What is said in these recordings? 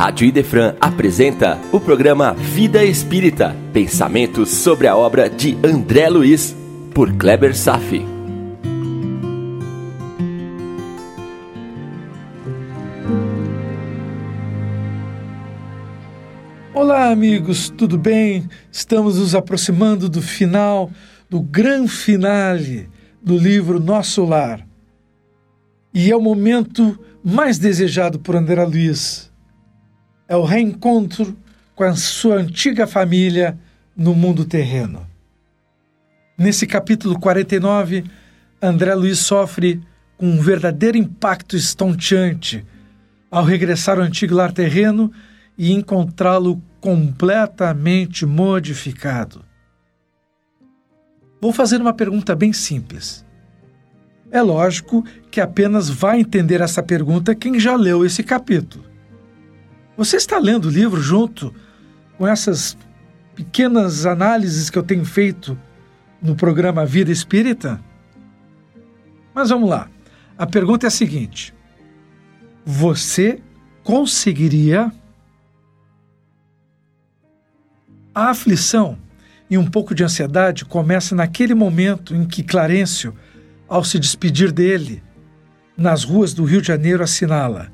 Rádio Idefran apresenta o programa Vida Espírita, pensamentos sobre a obra de André Luiz, por Kleber Safi. Olá, amigos, tudo bem? Estamos nos aproximando do final, do grande finale do livro Nosso Lar. E é o momento mais desejado por André Luiz é o reencontro com a sua antiga família no mundo terreno. Nesse capítulo 49, André Luiz sofre com um verdadeiro impacto estonteante ao regressar ao antigo lar terreno e encontrá-lo completamente modificado. Vou fazer uma pergunta bem simples. É lógico que apenas vai entender essa pergunta quem já leu esse capítulo. Você está lendo o livro junto com essas pequenas análises que eu tenho feito no programa Vida Espírita? Mas vamos lá. A pergunta é a seguinte: Você conseguiria? A aflição e um pouco de ansiedade começa naquele momento em que Clarencio, ao se despedir dele, nas ruas do Rio de Janeiro, assinala: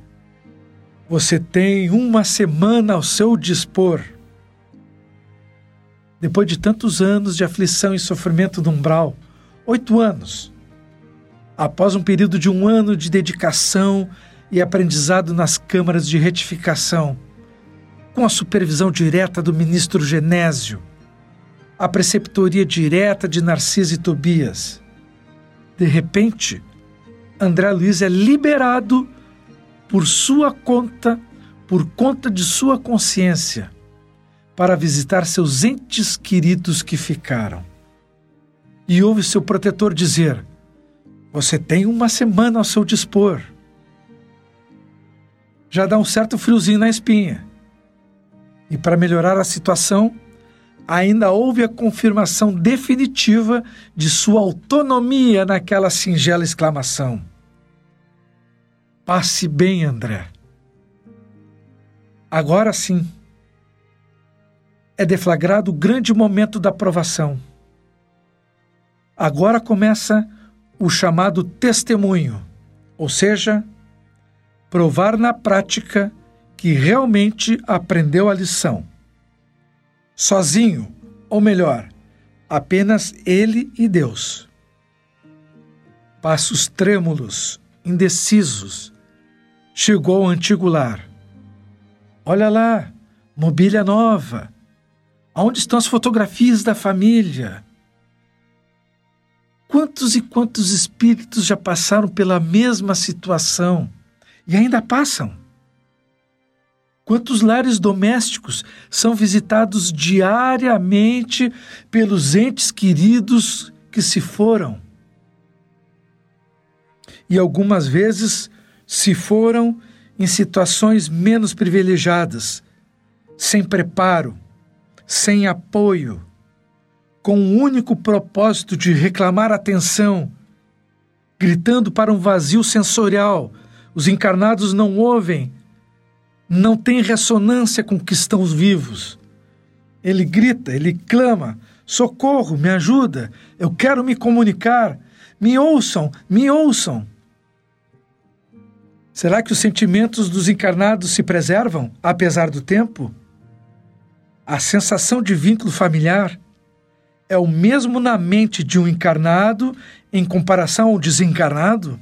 você tem uma semana ao seu dispor. Depois de tantos anos de aflição e sofrimento no umbral, oito anos, após um período de um ano de dedicação e aprendizado nas câmaras de retificação, com a supervisão direta do ministro Genésio, a preceptoria direta de Narciso e Tobias. De repente, André Luiz é liberado por sua conta, por conta de sua consciência, para visitar seus entes queridos que ficaram. E ouve seu protetor dizer: Você tem uma semana ao seu dispor. Já dá um certo friozinho na espinha. E para melhorar a situação, ainda houve a confirmação definitiva de sua autonomia naquela singela exclamação. Passe bem, André. Agora sim, é deflagrado o grande momento da provação. Agora começa o chamado testemunho, ou seja, provar na prática que realmente aprendeu a lição. Sozinho, ou melhor, apenas ele e Deus. Passos trêmulos, indecisos, chegou ao antigo lar. Olha lá, mobília nova. Onde estão as fotografias da família? Quantos e quantos espíritos já passaram pela mesma situação e ainda passam? Quantos lares domésticos são visitados diariamente pelos entes queridos que se foram? E algumas vezes se foram em situações menos privilegiadas, sem preparo, sem apoio, com o único propósito de reclamar atenção, gritando para um vazio sensorial. Os encarnados não ouvem, não têm ressonância com que estão os vivos. Ele grita, ele clama: socorro, me ajuda, eu quero me comunicar, me ouçam, me ouçam. Será que os sentimentos dos encarnados se preservam, apesar do tempo? A sensação de vínculo familiar é o mesmo na mente de um encarnado em comparação ao desencarnado?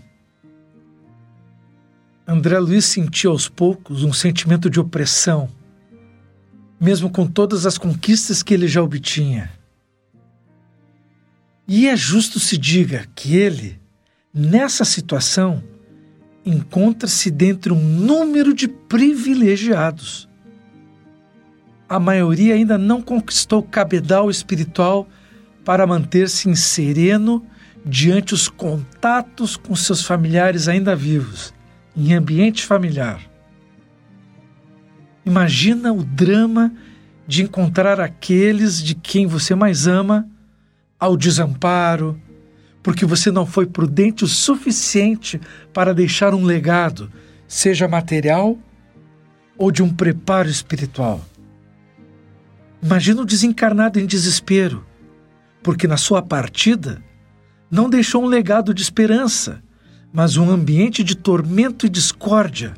André Luiz sentia aos poucos um sentimento de opressão, mesmo com todas as conquistas que ele já obtinha. E é justo se diga que ele, nessa situação, encontra-se dentre um número de privilegiados. A maioria ainda não conquistou cabedal espiritual para manter-se em sereno diante os contatos com seus familiares ainda vivos, em ambiente familiar. Imagina o drama de encontrar aqueles de quem você mais ama ao desamparo, porque você não foi prudente o suficiente para deixar um legado, seja material ou de um preparo espiritual. Imagina o desencarnado em desespero, porque na sua partida não deixou um legado de esperança, mas um ambiente de tormento e discórdia,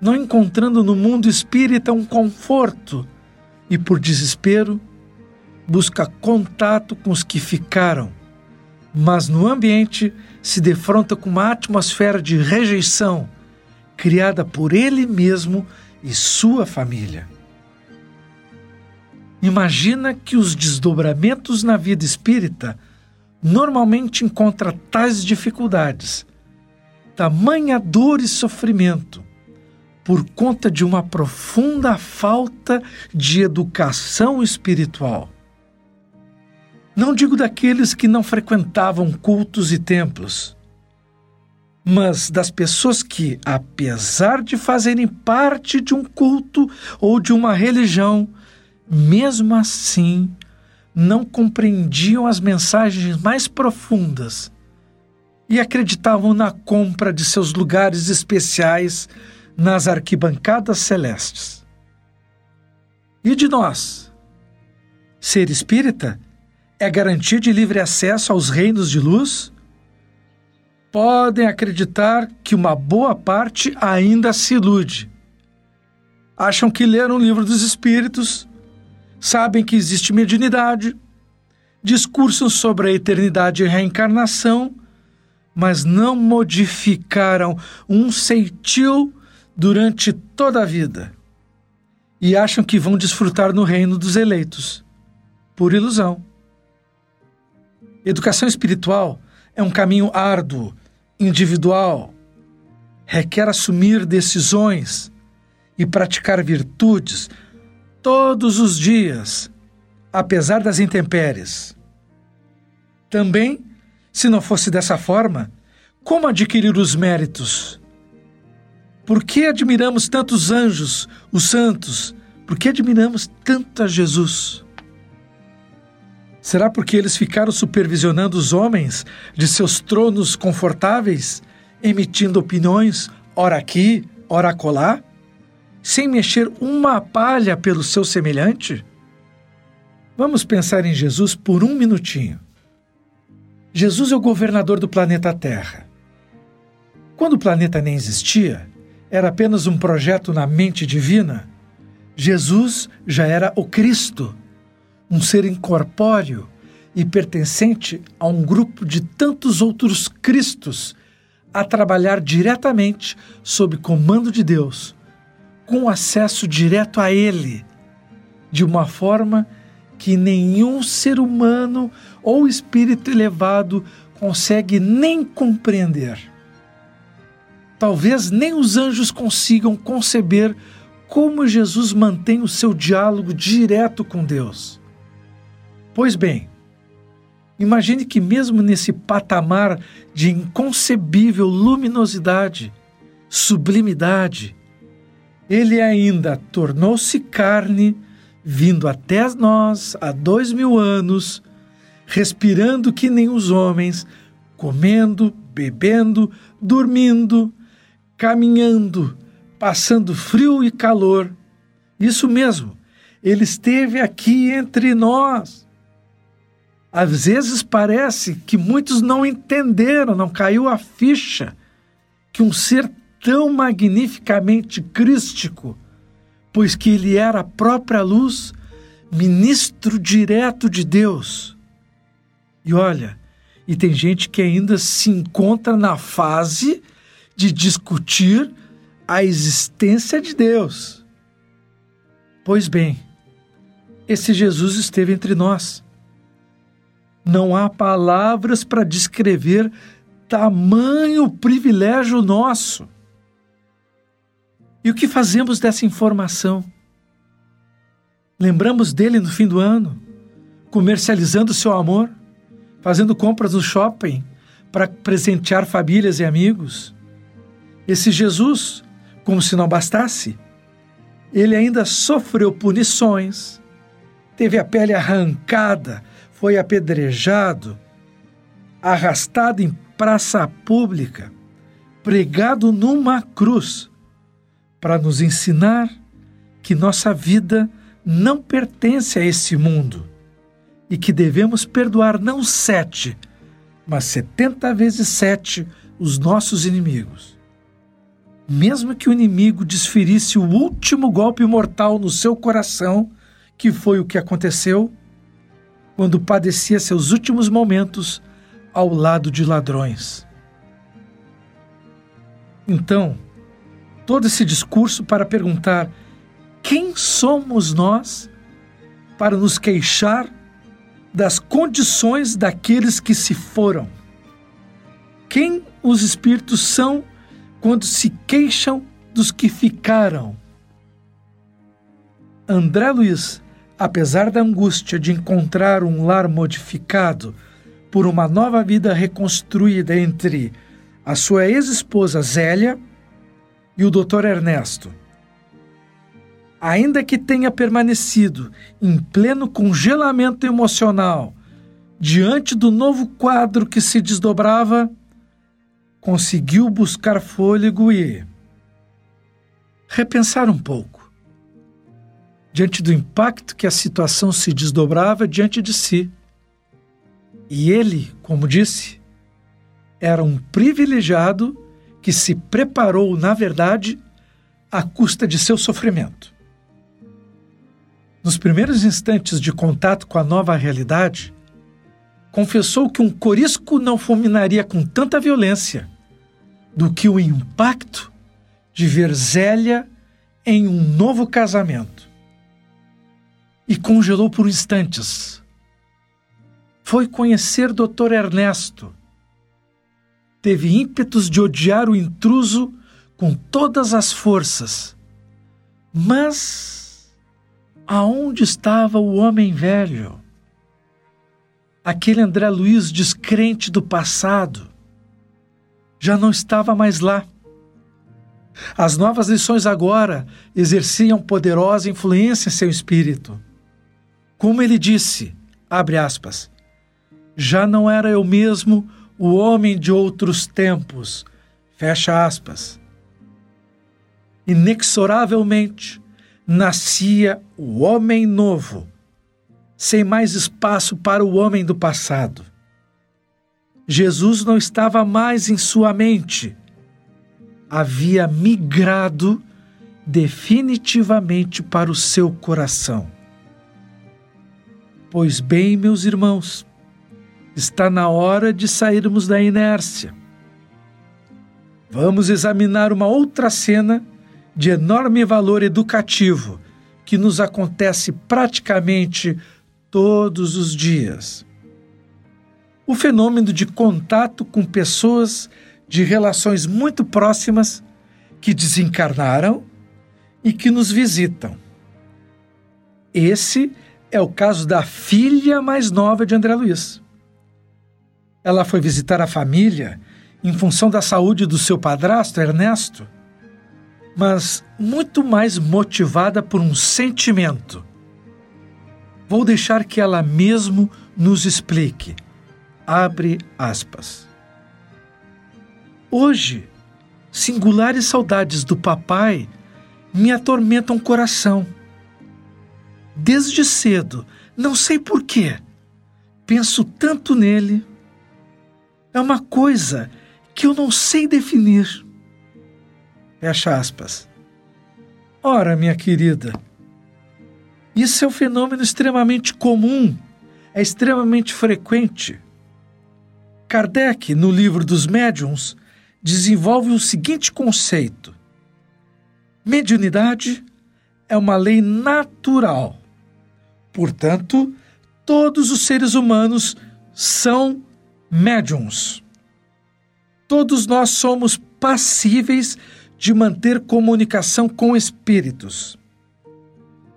não encontrando no mundo espírita um conforto e, por desespero, busca contato com os que ficaram, mas no ambiente se defronta com uma atmosfera de rejeição criada por ele mesmo e sua família. Imagina que os desdobramentos na vida espírita normalmente encontra tais dificuldades, tamanha dor e sofrimento, por conta de uma profunda falta de educação espiritual. Não digo daqueles que não frequentavam cultos e templos, mas das pessoas que, apesar de fazerem parte de um culto ou de uma religião, mesmo assim, não compreendiam as mensagens mais profundas e acreditavam na compra de seus lugares especiais nas arquibancadas celestes. E de nós? Ser espírita é garantia de livre acesso aos reinos de luz? Podem acreditar que uma boa parte ainda se ilude. Acham que leram o livro dos espíritos sabem que existe mediunidade, discursam sobre a eternidade e reencarnação, mas não modificaram um ceitil durante toda a vida e acham que vão desfrutar no reino dos eleitos, por ilusão. Educação espiritual é um caminho árduo, individual, requer assumir decisões e praticar virtudes todos os dias, apesar das intempéries. Também, se não fosse dessa forma, como adquirir os méritos? Por que admiramos tantos anjos, os santos? Por que admiramos tanto a Jesus? Será porque eles ficaram supervisionando os homens de seus tronos confortáveis, emitindo opiniões, ora aqui, ora acolá? sem mexer uma palha pelo seu semelhante? Vamos pensar em Jesus por um minutinho. Jesus é o governador do planeta Terra. Quando o planeta nem existia, era apenas um projeto na mente divina, Jesus já era o Cristo, um ser incorpóreo e pertencente a um grupo de tantos outros Cristos a trabalhar diretamente sob comando de Deus com acesso direto a Ele, de uma forma que nenhum ser humano ou espírito elevado consegue nem compreender. Talvez nem os anjos consigam conceber como Jesus mantém o seu diálogo direto com Deus. Pois bem, imagine que, mesmo nesse patamar de inconcebível luminosidade, sublimidade, ele ainda tornou-se carne, vindo até nós há dois mil anos, respirando que nem os homens, comendo, bebendo, dormindo, caminhando, passando frio e calor. Isso mesmo, ele esteve aqui entre nós. Às vezes parece que muitos não entenderam, não caiu a ficha que um ser tão magnificamente crístico, pois que ele era a própria luz, ministro direto de Deus. E olha, e tem gente que ainda se encontra na fase de discutir a existência de Deus. Pois bem, esse Jesus esteve entre nós. Não há palavras para descrever tamanho privilégio nosso. E o que fazemos dessa informação? Lembramos dele no fim do ano, comercializando seu amor, fazendo compras no shopping para presentear famílias e amigos. Esse Jesus, como se não bastasse, ele ainda sofreu punições, teve a pele arrancada, foi apedrejado, arrastado em praça pública, pregado numa cruz para nos ensinar que nossa vida não pertence a esse mundo e que devemos perdoar não sete, mas setenta vezes sete os nossos inimigos. Mesmo que o inimigo desferisse o último golpe mortal no seu coração, que foi o que aconteceu quando padecia seus últimos momentos ao lado de ladrões. Então, todo esse discurso para perguntar quem somos nós para nos queixar das condições daqueles que se foram? Quem os espíritos são quando se queixam dos que ficaram? André Luiz, apesar da angústia de encontrar um lar modificado por uma nova vida reconstruída entre a sua ex-esposa Zélia e o Dr. Ernesto, ainda que tenha permanecido em pleno congelamento emocional diante do novo quadro que se desdobrava, conseguiu buscar fôlego e repensar um pouco diante do impacto que a situação se desdobrava diante de si. E ele, como disse, era um privilegiado que se preparou, na verdade, à custa de seu sofrimento. Nos primeiros instantes de contato com a nova realidade, confessou que um corisco não fulminaria com tanta violência do que o impacto de ver Zélia em um novo casamento. E congelou por instantes. Foi conhecer Dr. Ernesto. Teve ímpetos de odiar o intruso com todas as forças. Mas aonde estava o homem velho? Aquele André Luiz descrente do passado já não estava mais lá. As novas lições agora exerciam poderosa influência em seu espírito. Como ele disse, abre aspas, já não era eu mesmo o homem de outros tempos, fecha aspas. Inexoravelmente, nascia o homem novo, sem mais espaço para o homem do passado. Jesus não estava mais em sua mente, havia migrado definitivamente para o seu coração. Pois bem, meus irmãos, está na hora de sairmos da inércia. Vamos examinar uma outra cena de enorme valor educativo que nos acontece praticamente todos os dias. O fenômeno de contato com pessoas de relações muito próximas que desencarnaram e que nos visitam. Esse é o caso da filha mais nova de André Luiz. Ela foi visitar a família em função da saúde do seu padrasto, Ernesto mas muito mais motivada por um sentimento. Vou deixar que ela mesmo nos explique. Abre aspas. Hoje, singulares saudades do papai me atormentam o coração. Desde cedo, não sei porquê, penso tanto nele. É uma coisa que eu não sei definir. Fecha aspas. Ora, minha querida, isso é um fenômeno extremamente comum, é extremamente frequente. Kardec, no livro dos médiuns, desenvolve o seguinte conceito: mediunidade é uma lei natural. Portanto, todos os seres humanos são médiums. Todos nós somos passíveis de manter comunicação com espíritos.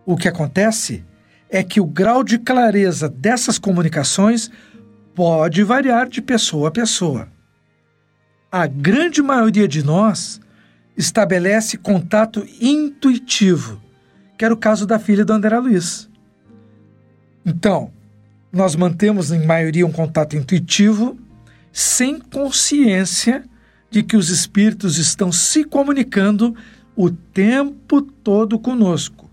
O que acontece é que o grau de clareza dessas comunicações pode variar de pessoa a pessoa. A grande maioria de nós estabelece contato intuitivo, que era o caso da filha do André Luiz. Então, nós mantemos em maioria um contato intuitivo sem consciência de que os espíritos estão se comunicando o tempo todo conosco.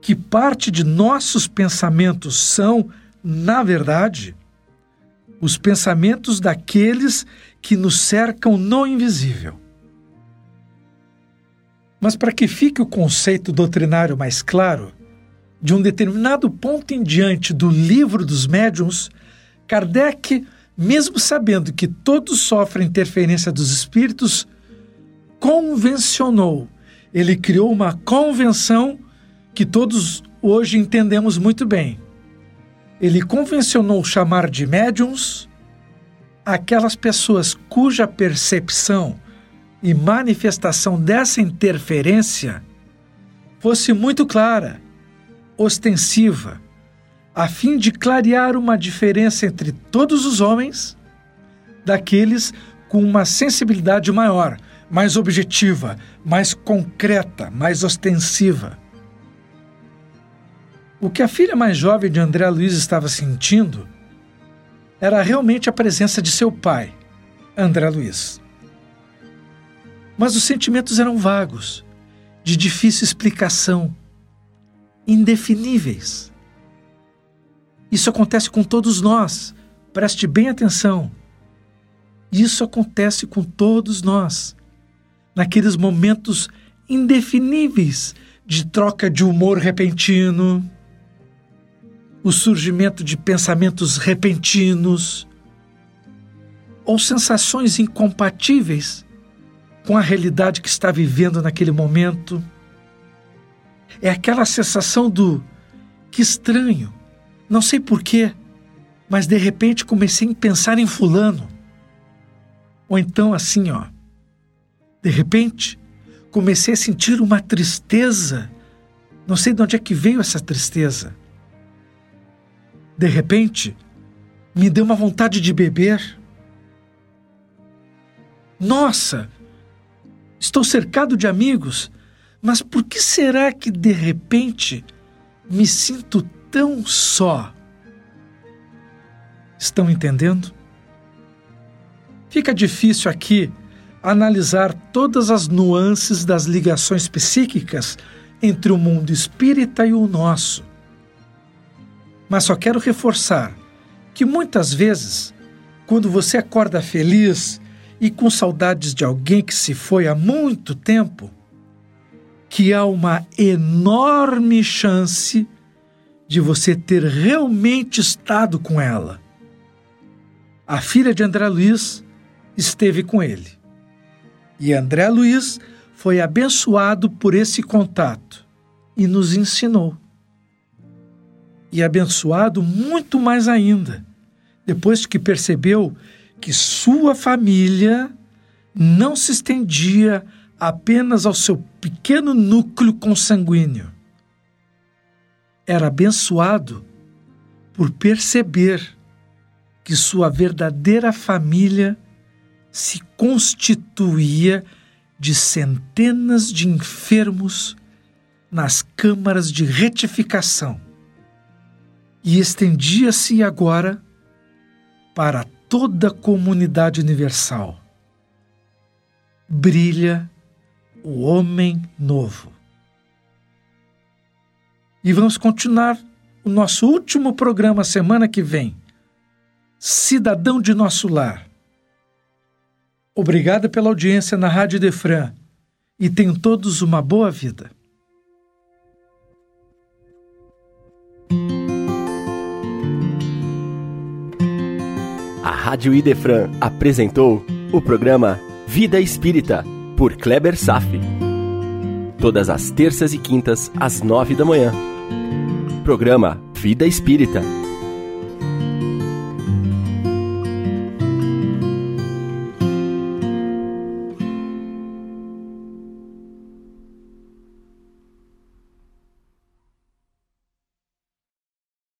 Que parte de nossos pensamentos são, na verdade, os pensamentos daqueles que nos cercam no invisível. Mas para que fique o conceito doutrinário mais claro, de um determinado ponto em diante do livro dos médiuns, Kardec, mesmo sabendo que todos sofrem interferência dos espíritos, convencionou. Ele criou uma convenção que todos hoje entendemos muito bem. Ele convencionou chamar de médiums aquelas pessoas cuja percepção e manifestação dessa interferência fosse muito clara, ostensiva, a fim de clarear uma diferença entre todos os homens daqueles com uma sensibilidade maior, mais objetiva, mais concreta, mais ostensiva. O que a filha mais jovem de André Luiz estava sentindo era realmente a presença de seu pai, André Luiz. Mas os sentimentos eram vagos, de difícil explicação, indefiníveis. Isso acontece com todos nós, preste bem atenção. Isso acontece com todos nós, naqueles momentos indefiníveis de troca de humor repentino, o surgimento de pensamentos repentinos ou sensações incompatíveis com a realidade que está vivendo naquele momento. É aquela sensação do que estranho, não sei porquê, mas de repente comecei a pensar em Fulano. Ou então assim, ó, de repente comecei a sentir uma tristeza, não sei de onde é que veio essa tristeza. De repente, me deu uma vontade de beber. Nossa, Estou cercado de amigos, mas por que será que de repente me sinto tão só? Estão entendendo? Fica difícil aqui analisar todas as nuances das ligações psíquicas entre o mundo espírita e o nosso. Mas só quero reforçar que muitas vezes, quando você acorda feliz e com saudades de alguém que se foi há muito tempo, que há uma enorme chance de você ter realmente estado com ela. A filha de André Luiz esteve com ele. E André Luiz foi abençoado por esse contato e nos ensinou. E abençoado muito mais ainda, depois que percebeu que sua família não se estendia apenas ao seu pequeno núcleo consanguíneo. Era abençoado por perceber que sua verdadeira família se constituía de centenas de enfermos nas câmaras de retificação e estendia-se agora para toda a comunidade universal. Brilha o homem novo. E vamos continuar o nosso último programa semana que vem. Cidadão de nosso lar. Obrigada pela audiência na Rádio Defran e tenham todos uma boa vida. Rádio Idefran apresentou o programa Vida Espírita, por Kleber Safi. Todas as terças e quintas, às nove da manhã. Programa Vida Espírita